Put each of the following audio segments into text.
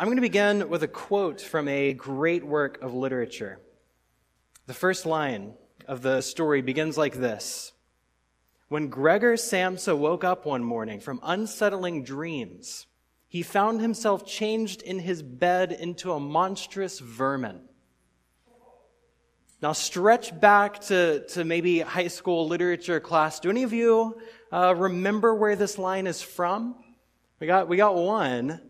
I'm going to begin with a quote from a great work of literature. The first line of the story begins like this When Gregor Samsa woke up one morning from unsettling dreams, he found himself changed in his bed into a monstrous vermin. Now, stretch back to, to maybe high school literature class. Do any of you uh, remember where this line is from? We got, we got one.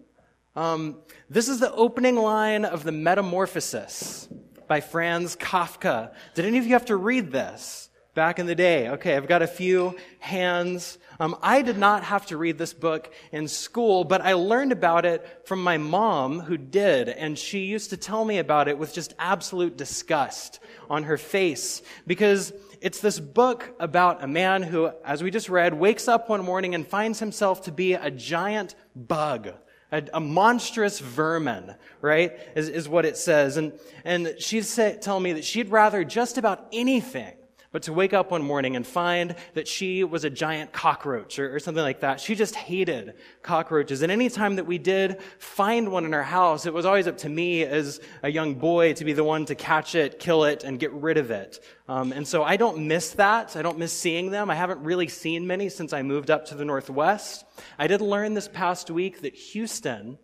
Um, this is the opening line of The Metamorphosis by Franz Kafka. Did any of you have to read this back in the day? Okay, I've got a few hands. Um, I did not have to read this book in school, but I learned about it from my mom who did, and she used to tell me about it with just absolute disgust on her face because it's this book about a man who, as we just read, wakes up one morning and finds himself to be a giant bug a, a, monstrous vermin, right? Is, is what it says. And, and she'd tell me that she'd rather just about anything but to wake up one morning and find that she was a giant cockroach or, or, something like that. She just hated cockroaches. And any time that we did find one in our house, it was always up to me as a young boy to be the one to catch it, kill it, and get rid of it. Um, and so I don't miss that. I don't miss seeing them. I haven't really seen many since I moved up to the Northwest. I did learn this past week that Houston,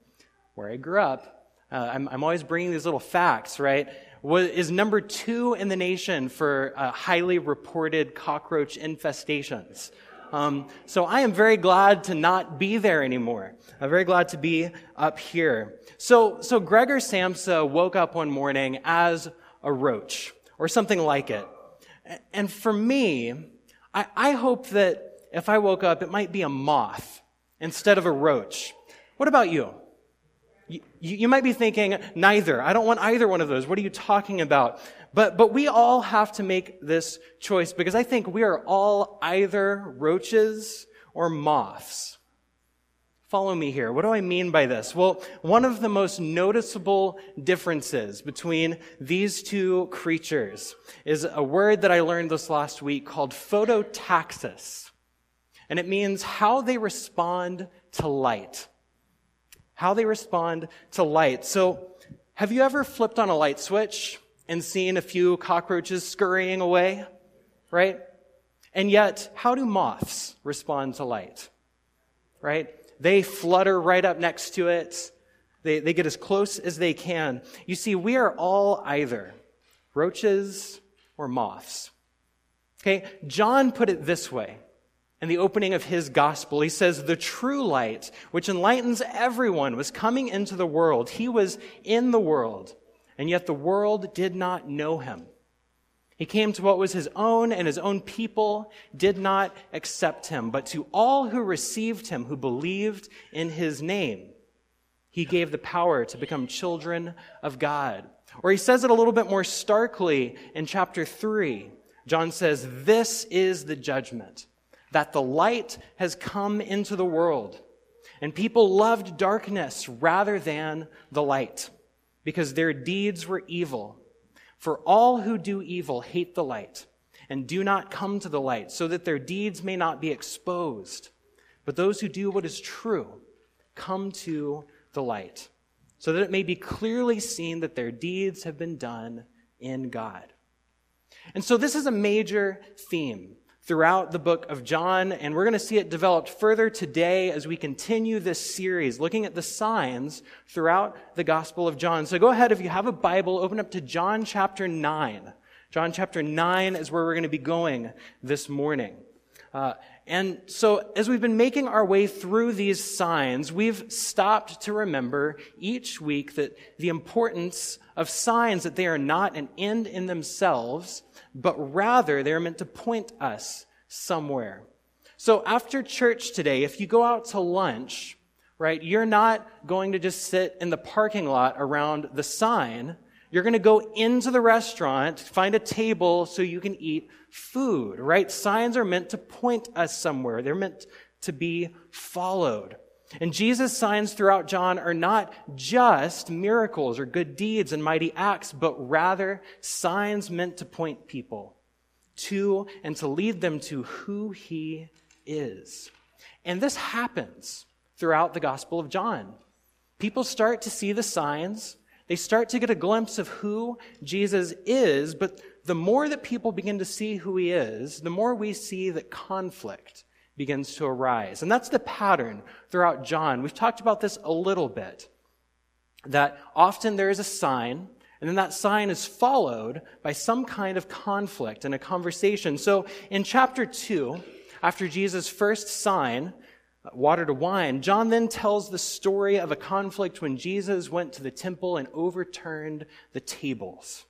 where I grew up, uh, I'm, I'm always bringing these little facts, right? Was, is number two in the nation for uh, highly reported cockroach infestations. Um, so I am very glad to not be there anymore. I'm very glad to be up here. So, so Gregor Samsa woke up one morning as a roach or something like it. And for me, I, I hope that if I woke up, it might be a moth instead of a roach. What about you? You, you, might be thinking, neither. I don't want either one of those. What are you talking about? But, but we all have to make this choice because I think we are all either roaches or moths. Follow me here. What do I mean by this? Well, one of the most noticeable differences between these two creatures is a word that I learned this last week called phototaxis. And it means how they respond to light how they respond to light. So, have you ever flipped on a light switch and seen a few cockroaches scurrying away? Right? And yet, how do moths respond to light? Right? They flutter right up next to it. They, they get as close as they can. You see, we are all either roaches or moths. Okay? John put it this way in the opening of his gospel. He says, The true light, which enlightens everyone, was coming into the world. He was in the world, and yet the world did not know him. He came to what was his own, and his own people did not accept him. But to all who received him, who believed in his name, he gave the power to become children of God. Or he says it a little bit more starkly in chapter 3. John says, This is the judgment that the light has come into the world. And people loved darkness rather than the light because their deeds were evil. For all who do evil hate the light and do not come to the light so that their deeds may not be exposed. But those who do what is true come to the light so that it may be clearly seen that their deeds have been done in God. And so this is a major theme throughout the book of John, and we're going to see it developed further today as we continue this series, looking at the signs throughout the Gospel of John. So go ahead, if you have a Bible, open up to John chapter 9. John chapter 9 is where we're going to be going this morning. Uh, and so, as we've been making our way through these signs, we've stopped to remember each week that the importance of signs that they are not an end in themselves, but rather they're meant to point us somewhere. So after church today, if you go out to lunch, right, you're not going to just sit in the parking lot around the sign. You're going to go into the restaurant, find a table so you can eat food, right? Signs are meant to point us somewhere. They're meant to be followed. And Jesus' signs throughout John are not just miracles or good deeds and mighty acts, but rather signs meant to point people to and to lead them to who he is. And this happens throughout the Gospel of John. People start to see the signs. They start to get a glimpse of who Jesus is, but the more that people begin to see who he is, the more we see that conflict begins to arise. And that's the pattern throughout John. We've talked about this a little bit. That often there is a sign, and then that sign is followed by some kind of conflict and a conversation. So in chapter 2, after Jesus' first sign, water to wine, John then tells the story of a conflict when Jesus went to the temple and overturned the tables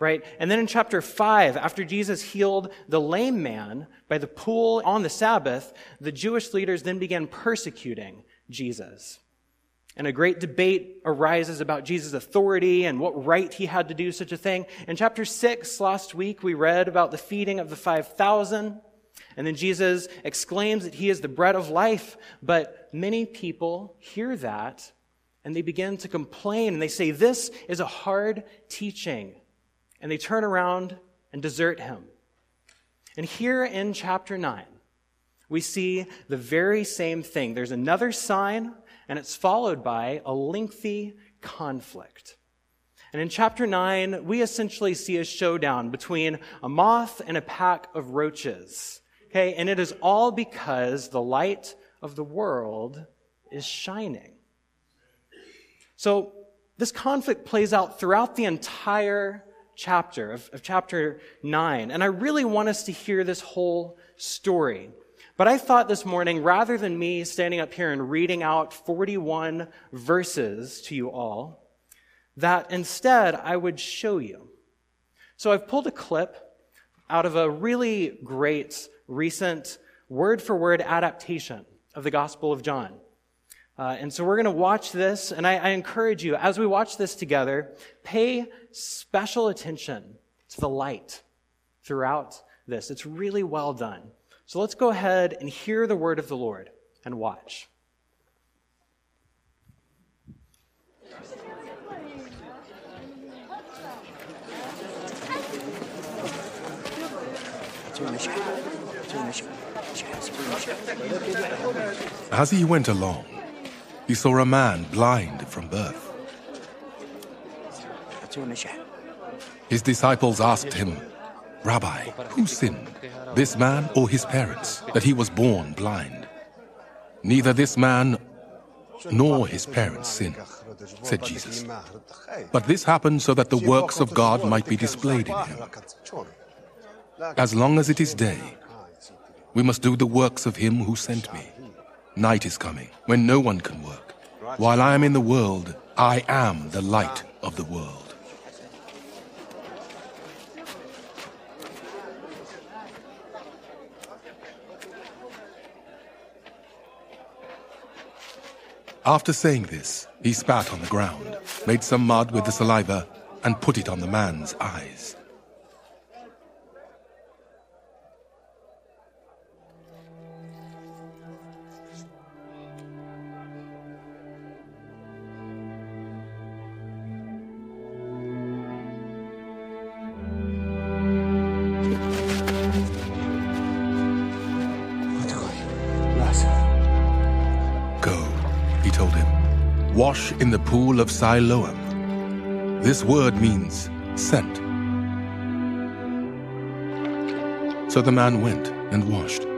right? And then in chapter 5, after Jesus healed the lame man by the pool on the Sabbath, the Jewish leaders then began persecuting Jesus. And a great debate arises about Jesus' authority and what right he had to do such a thing. In chapter 6, last week, we read about the feeding of the 5,000. And then Jesus exclaims that he is the bread of life. But many people hear that and they begin to complain and they say, This is a hard teaching and they turn around and desert him. And here in chapter 9, we see the very same thing. There's another sign, and it's followed by a lengthy conflict. And in chapter 9, we essentially see a showdown between a moth and a pack of roaches. Okay, and it is all because the light of the world is shining. So, this conflict plays out throughout the entire chapter, of, of chapter 9. And I really want us to hear this whole story. But I thought this morning, rather than me standing up here and reading out 41 verses to you all, that instead I would show you. So I've pulled a clip out of a really great recent word for word adaptation of the Gospel of John. Uh, and so we're going to watch this, and I, I encourage you, as we watch this together, pay special attention to the light throughout this. It's really well done. So let's go ahead and hear the word of the Lord and watch. As he went along, he saw a man blind from birth. His disciples asked him, Rabbi, who sinned, this man or his parents, that he was born blind? Neither this man nor his parents sinned, said Jesus. But this happened so that the works of God might be displayed in him. As long as it is day, we must do the works of him who sent me. Night is coming, when no one can work. While I am in the world, I am the light of the world. After saying this, he spat on the ground, made some mud with the saliva, and put it on the man's eyes. Wash in the pool of Siloam. This word means sent. So the man went and washed.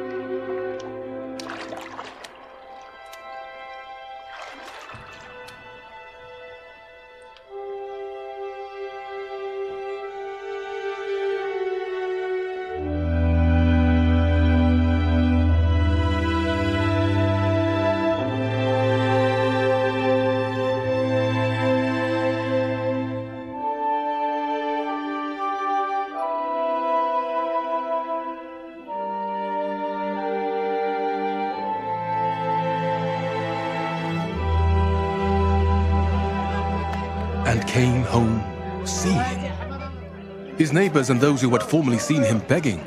And those who had formerly seen him begging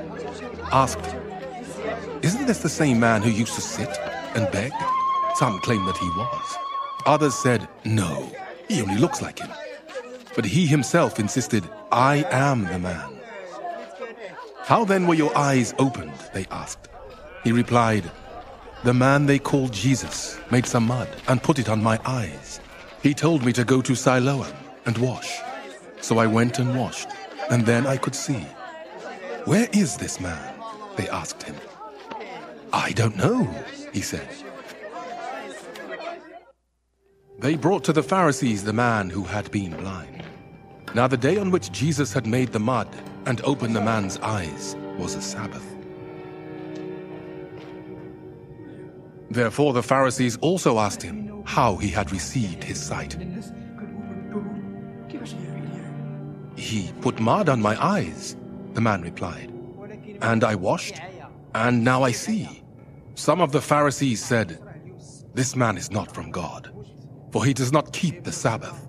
asked, Isn't this the same man who used to sit and beg? Some claimed that he was. Others said, No, he only looks like him. But he himself insisted, I am the man. How then were your eyes opened? They asked. He replied, the man they called Jesus made some mud and put it on my eyes. He told me to go to Siloam and wash. So I went and washed, and then I could see. Where is this man? They asked him. I don't know, he said. They brought to the Pharisees the man who had been blind. Now, the day on which Jesus had made the mud and opened the man's eyes was a Sabbath. Therefore, the Pharisees also asked him how he had received his sight. He put mud on my eyes, the man replied, and I washed, and now I see. Some of the Pharisees said, This man is not from God, for he does not keep the Sabbath.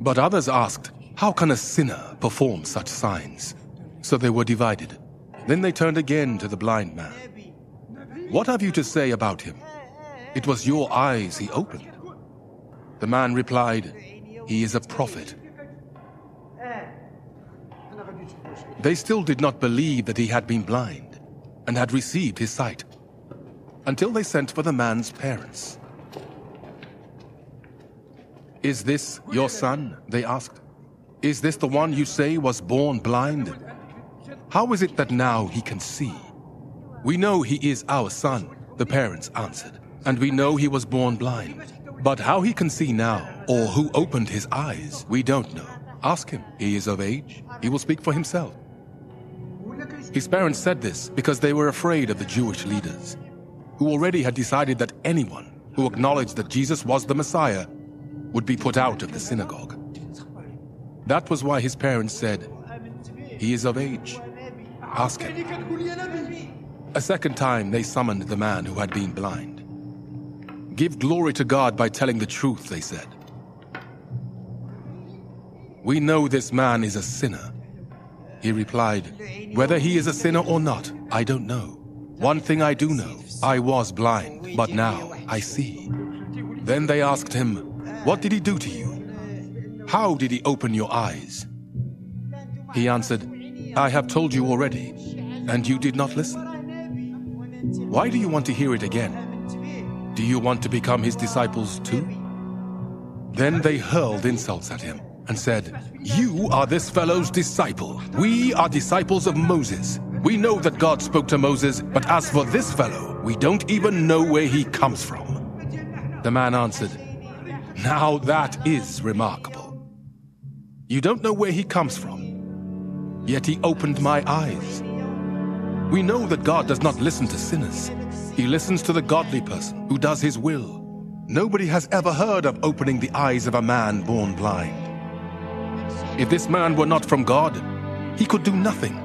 But others asked, How can a sinner perform such signs? So they were divided. Then they turned again to the blind man. What have you to say about him? It was your eyes he opened. The man replied, He is a prophet. They still did not believe that he had been blind and had received his sight until they sent for the man's parents. Is this your son? They asked. Is this the one you say was born blind? How is it that now he can see? We know he is our son, the parents answered, and we know he was born blind. But how he can see now, or who opened his eyes, we don't know. Ask him. He is of age. He will speak for himself. His parents said this because they were afraid of the Jewish leaders, who already had decided that anyone who acknowledged that Jesus was the Messiah would be put out of the synagogue. That was why his parents said, He is of age. Ask him. A second time they summoned the man who had been blind. Give glory to God by telling the truth, they said. We know this man is a sinner. He replied, Whether he is a sinner or not, I don't know. One thing I do know I was blind, but now I see. Then they asked him, What did he do to you? How did he open your eyes? He answered, I have told you already, and you did not listen. Why do you want to hear it again? Do you want to become his disciples too? Then they hurled insults at him and said, You are this fellow's disciple. We are disciples of Moses. We know that God spoke to Moses, but as for this fellow, we don't even know where he comes from. The man answered, Now that is remarkable. You don't know where he comes from, yet he opened my eyes. We know that God does not listen to sinners. He listens to the godly person who does his will. Nobody has ever heard of opening the eyes of a man born blind. If this man were not from God, he could do nothing.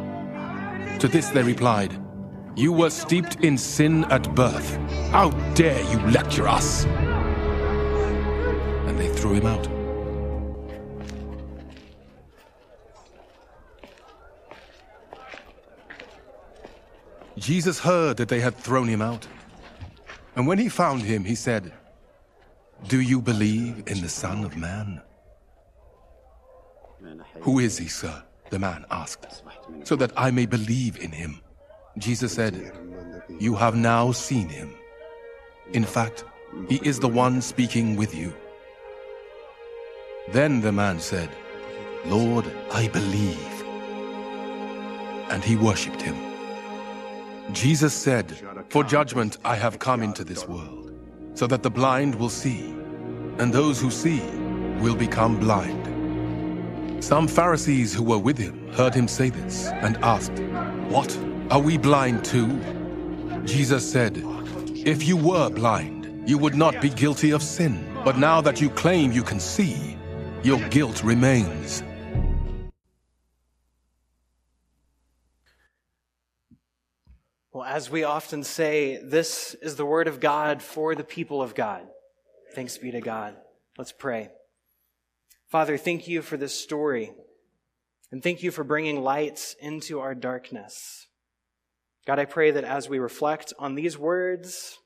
To this they replied, You were steeped in sin at birth. How dare you lecture us? And they threw him out. Jesus heard that they had thrown him out. And when he found him, he said, Do you believe in the Son of Man? Who is he, sir? The man asked, so that I may believe in him. Jesus said, You have now seen him. In fact, he is the one speaking with you. Then the man said, Lord, I believe. And he worshipped him. Jesus said, For judgment I have come into this world, so that the blind will see, and those who see will become blind. Some Pharisees who were with him heard him say this and asked, What? Are we blind too? Jesus said, If you were blind, you would not be guilty of sin. But now that you claim you can see, your guilt remains. Well, as we often say, this is the word of God for the people of God. Thanks be to God. Let's pray. Father, thank you for this story. And thank you for bringing lights into our darkness. God, I pray that as we reflect on these words,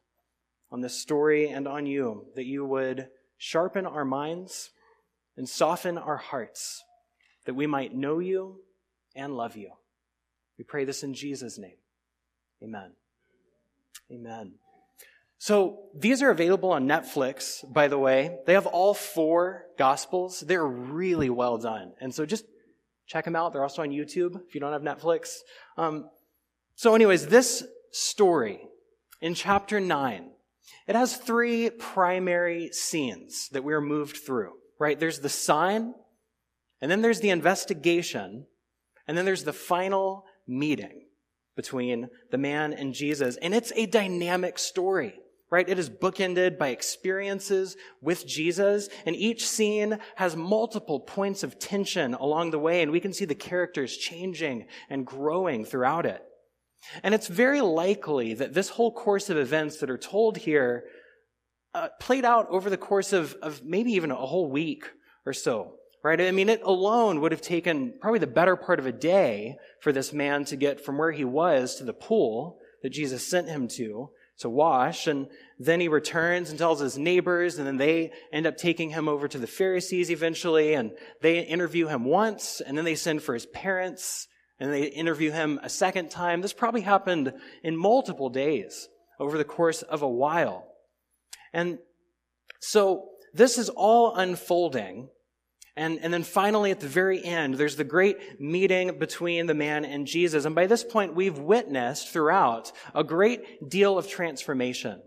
on this story, and on you, that you would sharpen our minds and soften our hearts, that we might know you and love you. We pray this in Jesus' name. Amen. Amen. So these are available on Netflix, by the way. They have all four gospels. They're really well done. And so just check them out. They're also on YouTube if you don't have Netflix. Um, so anyways, this story in chapter 9, it has three primary scenes that we're moved through, right? There's the sign, and then there's the investigation, and then there's the final meeting between the man and Jesus. And it's a dynamic story, right? It is bookended by experiences with Jesus, and each scene has multiple points of tension along the way, and we can see the characters changing and growing throughout it. And it's very likely that this whole course of events that are told here uh, played out over the course of, of maybe even a whole week or so right? I mean, it alone would have taken probably the better part of a day for this man to get from where he was to the pool that Jesus sent him to to wash. And then he returns and tells his neighbors, and then they end up taking him over to the Pharisees eventually, and they interview him once, and then they send for his parents, and they interview him a second time. This probably happened in multiple days over the course of a while. And so this is all unfolding and, and then finally, at the very end, there's the great meeting between the man and Jesus. And by this point, we've witnessed throughout a great deal of transformation.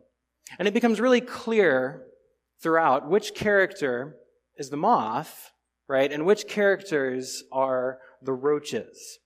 And it becomes really clear throughout which character is the moth, right? And which characters are the roaches.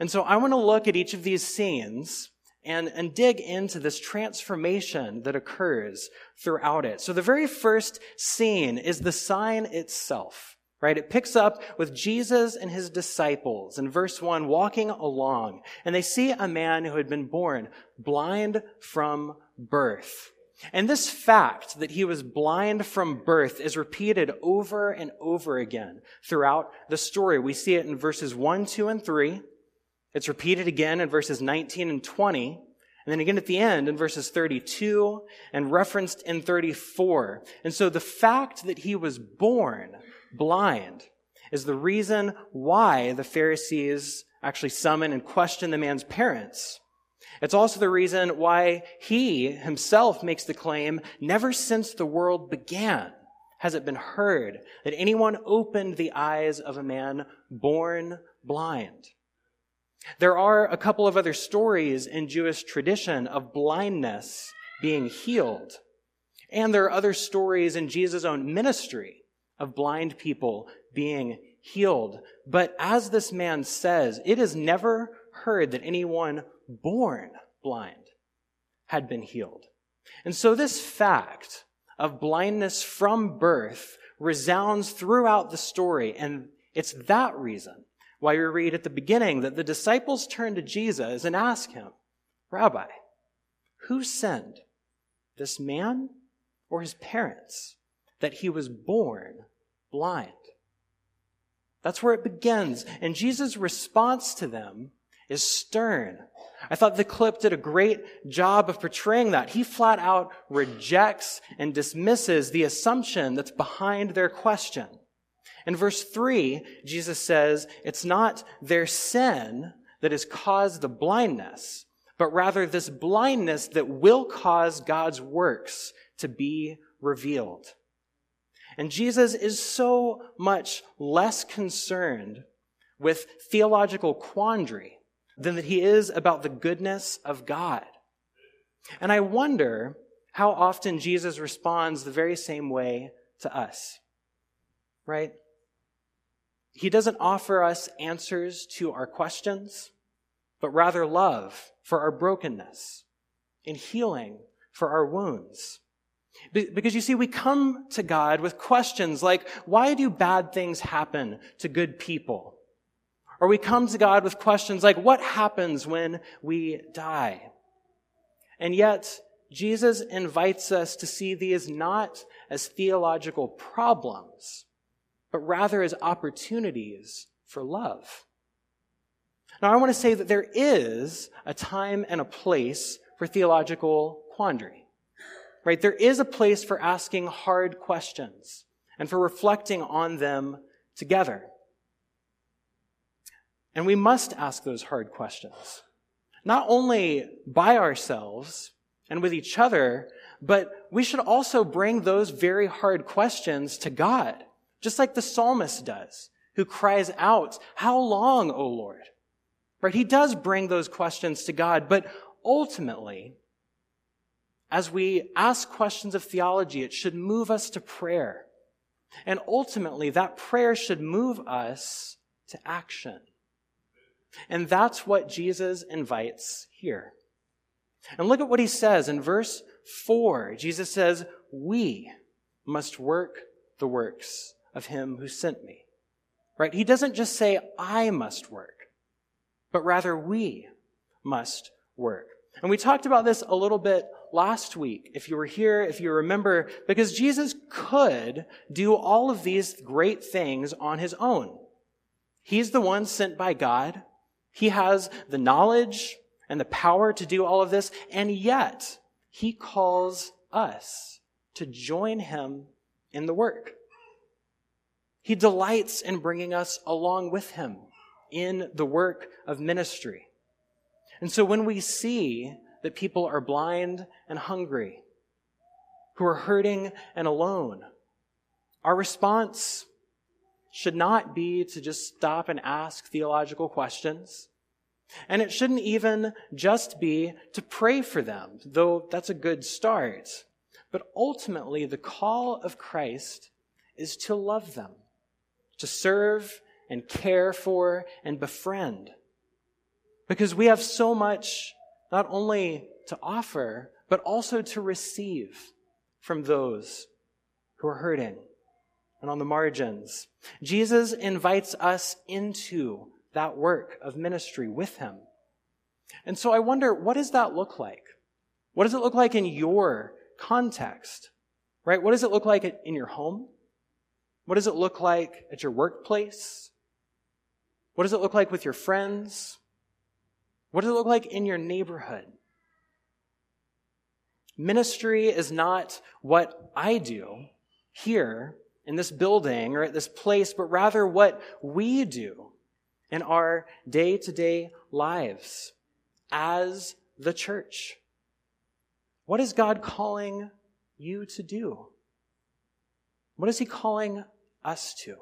And so I want to look at each of these scenes and, and dig into this transformation that occurs throughout it. So the very first scene is the sign itself right? It picks up with Jesus and his disciples in verse 1 walking along, and they see a man who had been born blind from birth. And this fact that he was blind from birth is repeated over and over again throughout the story. We see it in verses 1, 2, and 3. It's repeated again in verses 19 and 20. And then again at the end in verses 32 and referenced in 34. And so the fact that he was born blind is the reason why the Pharisees actually summon and question the man's parents. It's also the reason why he himself makes the claim, never since the world began has it been heard that anyone opened the eyes of a man born blind. There are a couple of other stories in Jewish tradition of blindness being healed. And there are other stories in Jesus' own ministry of blind people being healed. But as this man says, it is never heard that anyone born blind had been healed. And so this fact of blindness from birth resounds throughout the story. And it's that reason why we read at the beginning that the disciples turn to Jesus and ask him, Rabbi, who sinned, this man or his parents, that he was born blind. That's where it begins. And Jesus' response to them is stern. I thought the clip did a great job of portraying that. He flat out rejects and dismisses the assumption that's behind their question. In verse 3, Jesus says, It's not their sin that has caused the blindness, but rather this blindness that will cause God's works to be revealed. And Jesus is so much less concerned with theological quandary than that he is about the goodness of God. And I wonder how often Jesus responds the very same way to us, right? He doesn't offer us answers to our questions, but rather love for our brokenness and healing for our wounds. Because you see, we come to God with questions like, why do bad things happen to good people? Or we come to God with questions like, what happens when we die? And yet, Jesus invites us to see these not as theological problems, but rather as opportunities for love. Now, I want to say that there is a time and a place for theological quandary right? There is a place for asking hard questions and for reflecting on them together. And we must ask those hard questions, not only by ourselves and with each other, but we should also bring those very hard questions to God, just like the psalmist does, who cries out, How long, O Lord? Right? He does bring those questions to God, but ultimately, as we ask questions of theology, it should move us to prayer. And ultimately, that prayer should move us to action. And that's what Jesus invites here. And look at what he says in verse 4. Jesus says, We must work the works of him who sent me. Right? He doesn't just say, I must work, but rather we must work. And we talked about this a little bit last week, if you were here, if you remember, because Jesus could do all of these great things on his own. He's the one sent by God. He has the knowledge and the power to do all of this, and yet he calls us to join him in the work. He delights in bringing us along with him in the work of ministry. And so when we see that people are blind and hungry, who are hurting and alone, our response should not be to just stop and ask theological questions. And it shouldn't even just be to pray for them, though that's a good start. But ultimately, the call of Christ is to love them, to serve and care for and befriend. Because we have so much not only to offer, but also to receive from those who are hurting and on the margins. Jesus invites us into that work of ministry with him. And so I wonder, what does that look like? What does it look like in your context? Right? What does it look like in your home? What does it look like at your workplace? What does it look like with your friends? What does it look like in your neighborhood? Ministry is not what I do here in this building or at this place, but rather what we do in our day to day lives as the church. What is God calling you to do? What is He calling us to?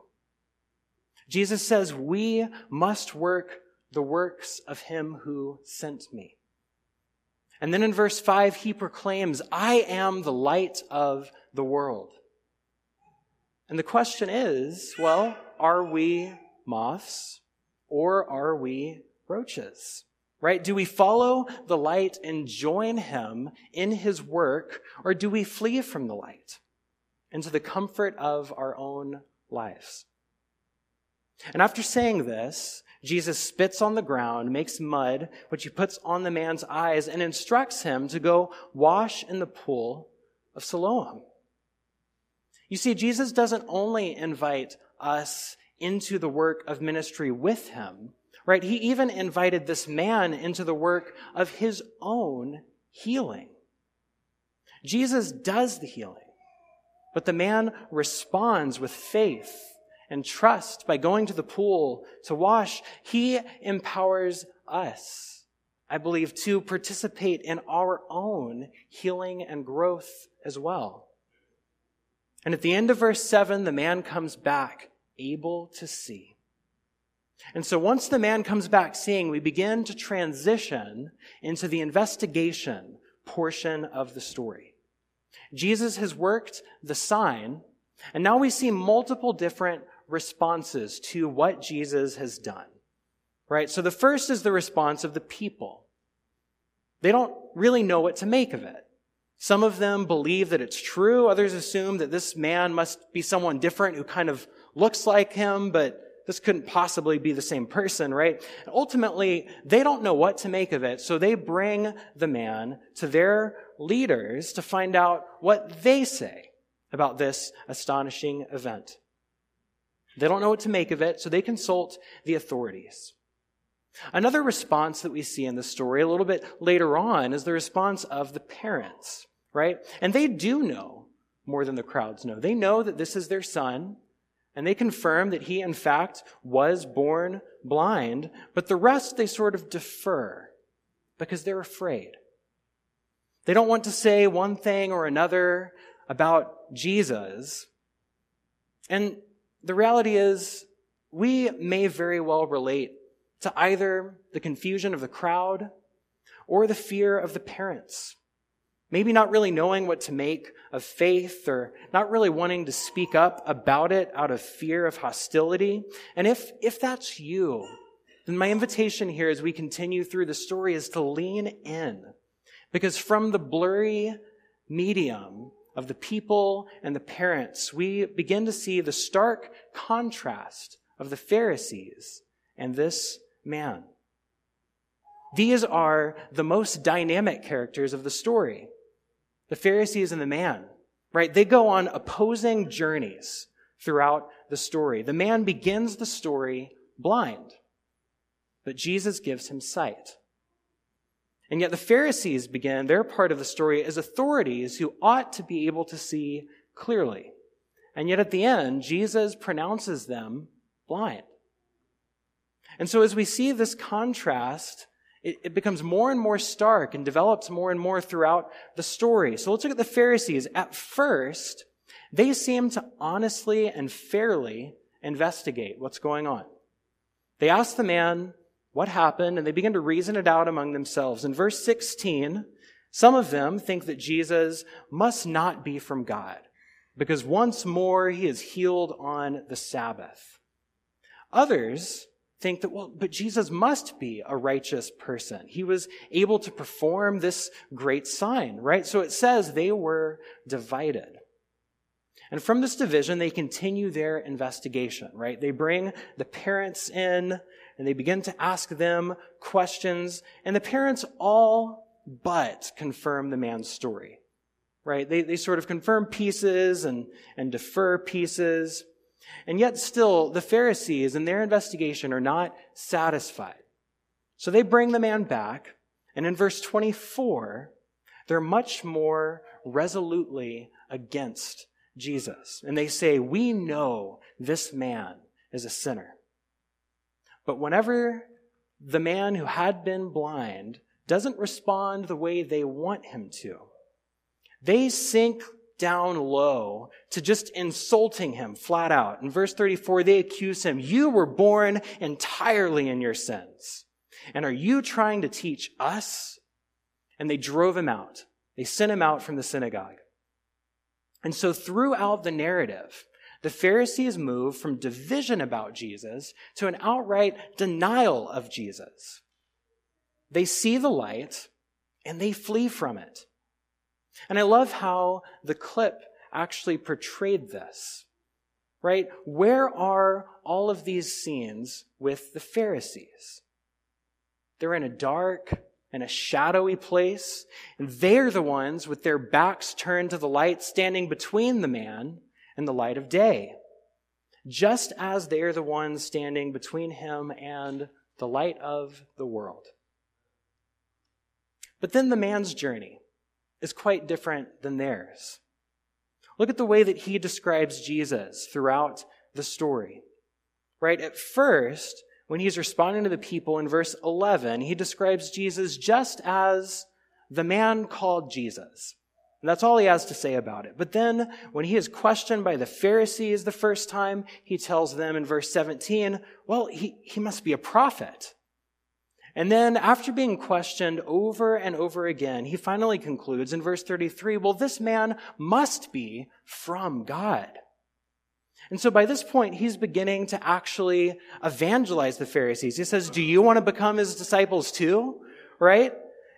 Jesus says we must work the works of him who sent me. And then in verse 5, he proclaims, I am the light of the world. And the question is, well, are we moths or are we roaches? Right? Do we follow the light and join him in his work or do we flee from the light into the comfort of our own lives? And after saying this, Jesus spits on the ground, makes mud, which he puts on the man's eyes, and instructs him to go wash in the pool of Siloam. You see, Jesus doesn't only invite us into the work of ministry with him, right? He even invited this man into the work of his own healing. Jesus does the healing, but the man responds with faith and trust by going to the pool to wash, He empowers us, I believe, to participate in our own healing and growth as well. And at the end of verse 7, the man comes back able to see. And so once the man comes back seeing, we begin to transition into the investigation portion of the story. Jesus has worked the sign, and now we see multiple different responses to what Jesus has done. Right? So the first is the response of the people. They don't really know what to make of it. Some of them believe that it's true. Others assume that this man must be someone different who kind of looks like him, but this couldn't possibly be the same person, right? And ultimately, they don't know what to make of it, so they bring the man to their leaders to find out what they say about this astonishing event. They don't know what to make of it, so they consult the authorities. Another response that we see in the story a little bit later on is the response of the parents, right? And they do know more than the crowds know. They know that this is their son, and they confirm that he, in fact, was born blind, but the rest they sort of defer because they're afraid. They don't want to say one thing or another about Jesus. And the reality is, we may very well relate to either the confusion of the crowd or the fear of the parents. Maybe not really knowing what to make of faith or not really wanting to speak up about it out of fear of hostility. And if, if that's you, then my invitation here as we continue through the story is to lean in. Because from the blurry medium of the people and the parents, we begin to see the stark contrast of the Pharisees and this man. These are the most dynamic characters of the story. The Pharisees and the man, right? They go on opposing journeys throughout the story. The man begins the story blind, but Jesus gives him sight. And yet the Pharisees begin their part of the story as authorities who ought to be able to see clearly. And yet at the end, Jesus pronounces them blind. And so as we see this contrast, it, it, becomes more and more stark and develops more and more throughout the story. So let's look at the Pharisees. At first, they seem to honestly and fairly investigate what's going on. They ask the man what happened and they begin to reason it out among themselves. In verse 16, some of them think that Jesus must not be from God because once more he is healed on the Sabbath. Others think that, well, but Jesus must be a righteous person. He was able to perform this great sign, right? So it says they were divided. And from this division, they continue their investigation, right? They bring the parents in and they begin to ask them questions, and the parents all but confirm the man's story, right? They, they sort of confirm pieces and, and defer pieces. And yet still, the Pharisees in their investigation are not satisfied. So they bring the man back, and in verse 24, they're much more resolutely against Jesus. And they say, We know this man is a sinner. But whenever the man who had been blind doesn't respond the way they want him to, they sink down low to just insulting him flat out. In verse 34, they accuse him, You were born entirely in your sins. And are you trying to teach us? And they drove him out. They sent him out from the synagogue. And so throughout the narrative, the Pharisees move from division about Jesus to an outright denial of Jesus. They see the light and they flee from it. And I love how the clip actually portrayed this. Right? Where are all of these scenes with the Pharisees? They're in a dark and a shadowy place, and they're the ones with their backs turned to the light, standing between the man and the light of day. Just as they're the ones standing between him and the light of the world. But then the man's journey is quite different than theirs. Look at the way that he describes Jesus throughout the story. Right? At first, when he's responding to the people in verse 11, he describes Jesus just as the man called Jesus. And that's all he has to say about it. But then, when he is questioned by the Pharisees the first time, he tells them in verse 17, well, he, he must be a prophet. And then, after being questioned over and over again, he finally concludes in verse 33 well, this man must be from God. And so by this point, he's beginning to actually evangelize the Pharisees. He says, Do you want to become his disciples too? Right?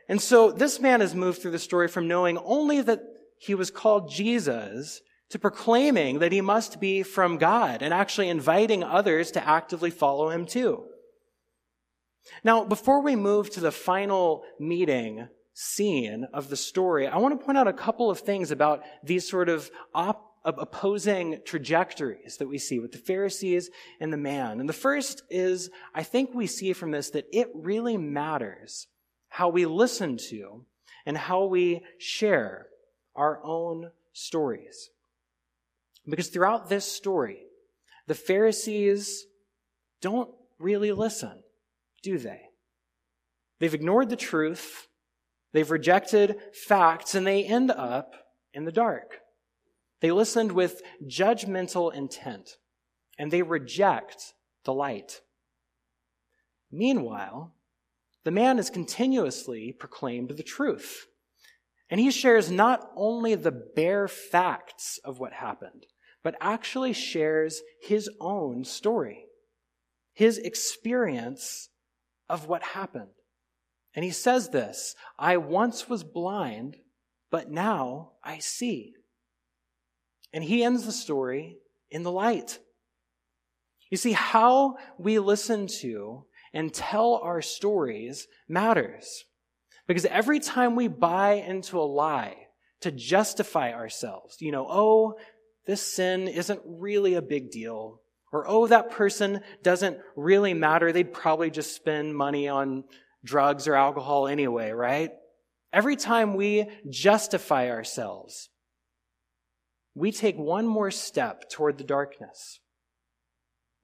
And so this man has moved through the story from knowing only that he was called Jesus to proclaiming that he must be from God and actually inviting others to actively follow him too. Now, before we move to the final meeting scene of the story, I want to point out a couple of things about these sort of op- opposing trajectories that we see with the Pharisees and the man. And the first is, I think we see from this that it really matters how we listen to and how we share our own stories. Because throughout this story, the Pharisees don't really listen do they? They've ignored the truth They've rejected facts and they end up in the dark. They listened with judgmental intent and they reject the light. Meanwhile, the man has continuously proclaimed the truth. And he shares not only the bare facts of what happened, but actually shares his own story, his experience of what happened. And he says this I once was blind, but now I see. And he ends the story in the light. You see, how we listen to and tell our stories matters. Because every time we buy into a lie to justify ourselves, you know, oh, this sin isn't really a big deal. Or, oh, that person doesn't really matter. They'd probably just spend money on drugs or alcohol anyway, right? Every time we justify ourselves, we take one more step toward the darkness.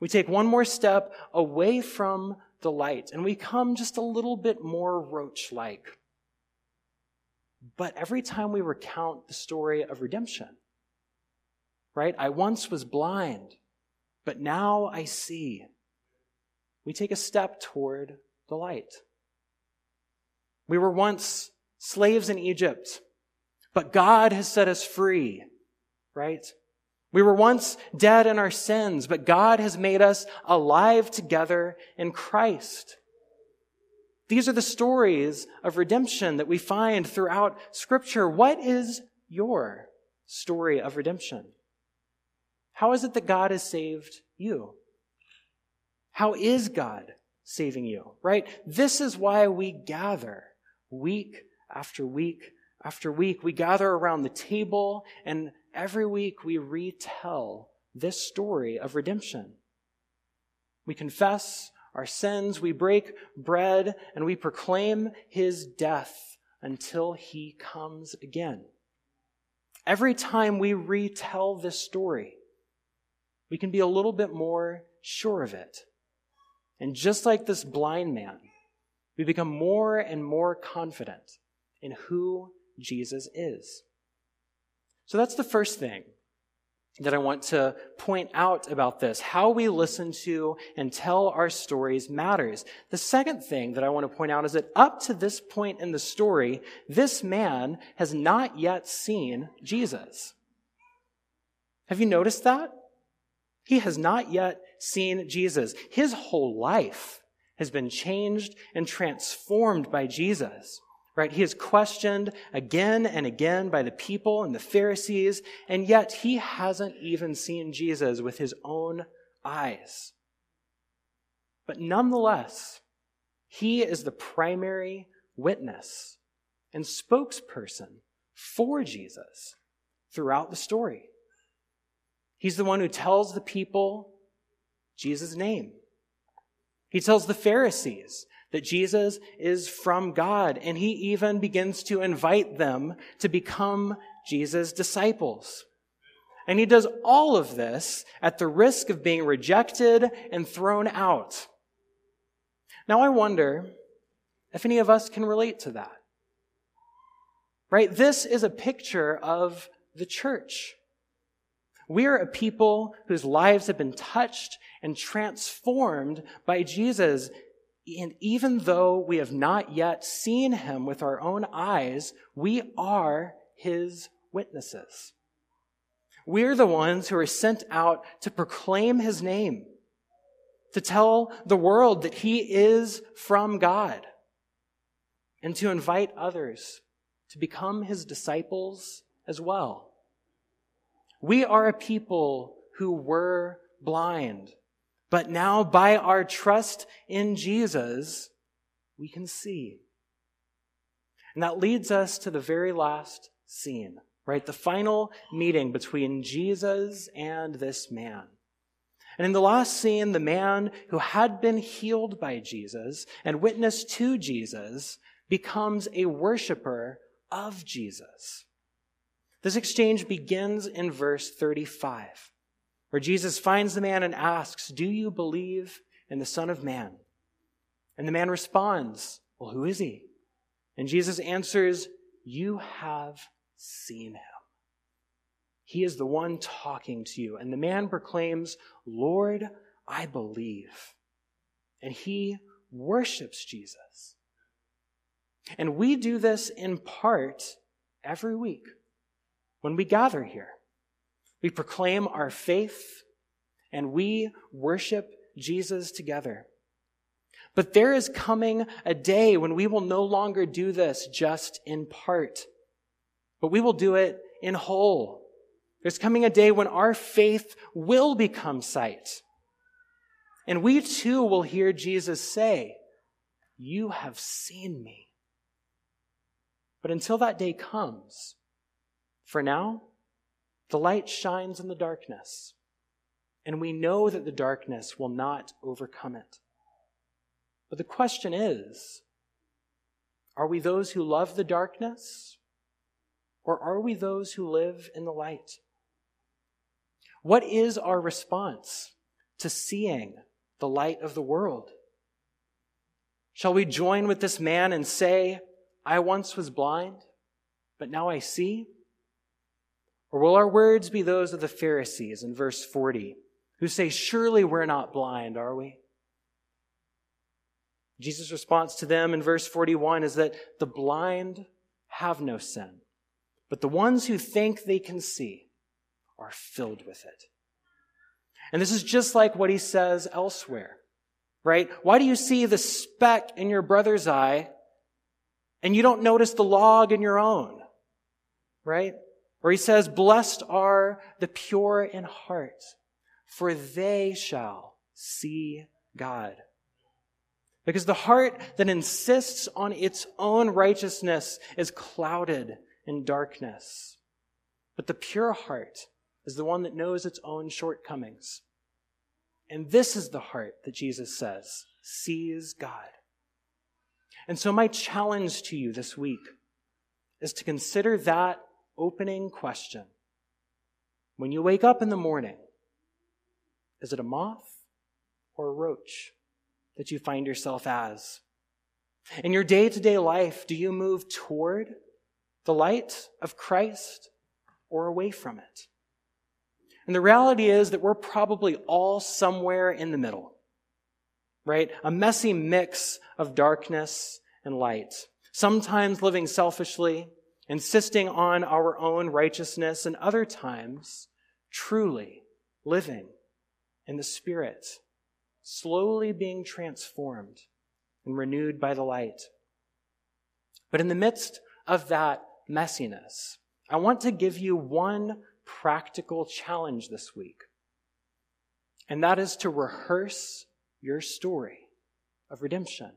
We take one more step away from the light and we come just a little bit more roach like. But every time we recount the story of redemption, right? I once was blind, but now I see. We take a step toward the light. We were once slaves in Egypt, but God has set us free, right? We were once dead in our sins, but God has made us alive together in Christ. These are the stories of redemption that we find throughout Scripture. What is your story of redemption? How is it that God has saved you? How is God saving you? Right? This is why we gather week after week after week. We gather around the table and every week we retell this story of redemption. We confess our sins, we break bread, and we proclaim his death until he comes again. Every time we retell this story, we can be a little bit more sure of it. And just like this blind man, we become more and more confident in who Jesus is. So that's the first thing that I want to point out about this. How we listen to and tell our stories matters. The second thing that I want to point out is that up to this point in the story, this man has not yet seen Jesus. Have you noticed that? He has not yet seen Jesus. His whole life has been changed and transformed by Jesus right? He is questioned again and again by the people and the Pharisees, and yet he hasn't even seen Jesus with his own eyes. But nonetheless, he is the primary witness and spokesperson for Jesus throughout the story. He's the one who tells the people Jesus' name. He tells the Pharisees that Jesus is from God, and he even begins to invite them to become Jesus' disciples. And he does all of this at the risk of being rejected and thrown out. Now I wonder if any of us can relate to that. Right? This is a picture of the church. We are a people whose lives have been touched and transformed by Jesus. And even though we have not yet seen him with our own eyes, we are his witnesses. We're the ones who are sent out to proclaim his name, to tell the world that he is from God, and to invite others to become his disciples as well. We are a people who were blind but now, by our trust in Jesus, we can see. And that leads us to the very last scene, right? The final meeting between Jesus and this man. And in the last scene, the man who had been healed by Jesus and witnessed to Jesus becomes a worshiper of Jesus. This exchange begins in verse 35 where Jesus finds the man and asks, Do you believe in the Son of Man? And the man responds, Well, who is he? And Jesus answers, You have seen him. He is the one talking to you. And the man proclaims, Lord, I believe. And he worships Jesus. And we do this in part every week when we gather here. We proclaim our faith and we worship Jesus together. But there is coming a day when we will no longer do this just in part, but we will do it in whole. There's coming a day when our faith will become sight. And we too will hear Jesus say, You have seen me. But until that day comes, for now, the light shines in the darkness, and we know that the darkness will not overcome it. But the question is are we those who love the darkness, or are we those who live in the light? What is our response to seeing the light of the world? Shall we join with this man and say, I once was blind, but now I see? Or will our words be those of the Pharisees in verse 40, who say, Surely we're not blind, are we? Jesus' response to them in verse 41 is that the blind have no sin, but the ones who think they can see are filled with it. And this is just like what he says elsewhere, right? Why do you see the speck in your brother's eye and you don't notice the log in your own, right? Or he says, blessed are the pure in heart, for they shall see God. Because the heart that insists on its own righteousness is clouded in darkness. But the pure heart is the one that knows its own shortcomings. And this is the heart that Jesus says sees God. And so, my challenge to you this week is to consider that opening question. When you wake up in the morning, is it a moth or a roach? that you find yourself as? In your day to day life, do you move toward the light of Christ or away from it? And the reality is that we're probably all somewhere in the middle, right? A messy mix of darkness and light. Sometimes living selfishly, insisting on our own righteousness, and other times truly living in the Spirit slowly being transformed and renewed by the light. But in the midst of that messiness, I want to give you one practical challenge this week. And that is to rehearse your story of redemption.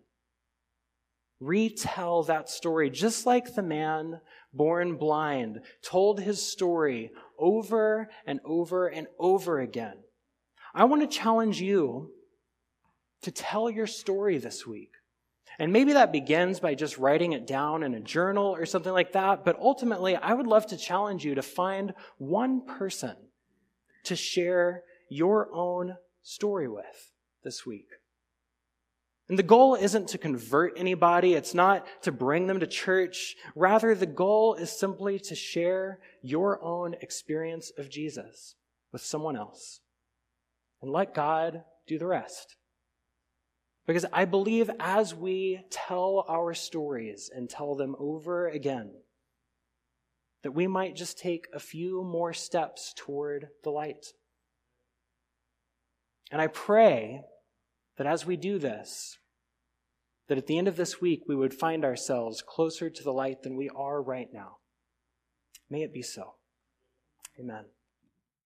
Retell that story just like the man born blind told his story over and over and over again. I want to challenge you to tell your story this week. And maybe that begins by just writing it down in a journal or something like that. But ultimately, I would love to challenge you to find one person to share your own story with this week. And the goal isn't to convert anybody. It's not to bring them to church. Rather, the goal is simply to share your own experience of Jesus with someone else and let God do the rest. Because I believe as we tell our stories and tell them over again, that we might just take a few more steps toward the light. And I pray that as we do this, that at the end of this week we would find ourselves closer to the light than we are right now. May it be so. Amen.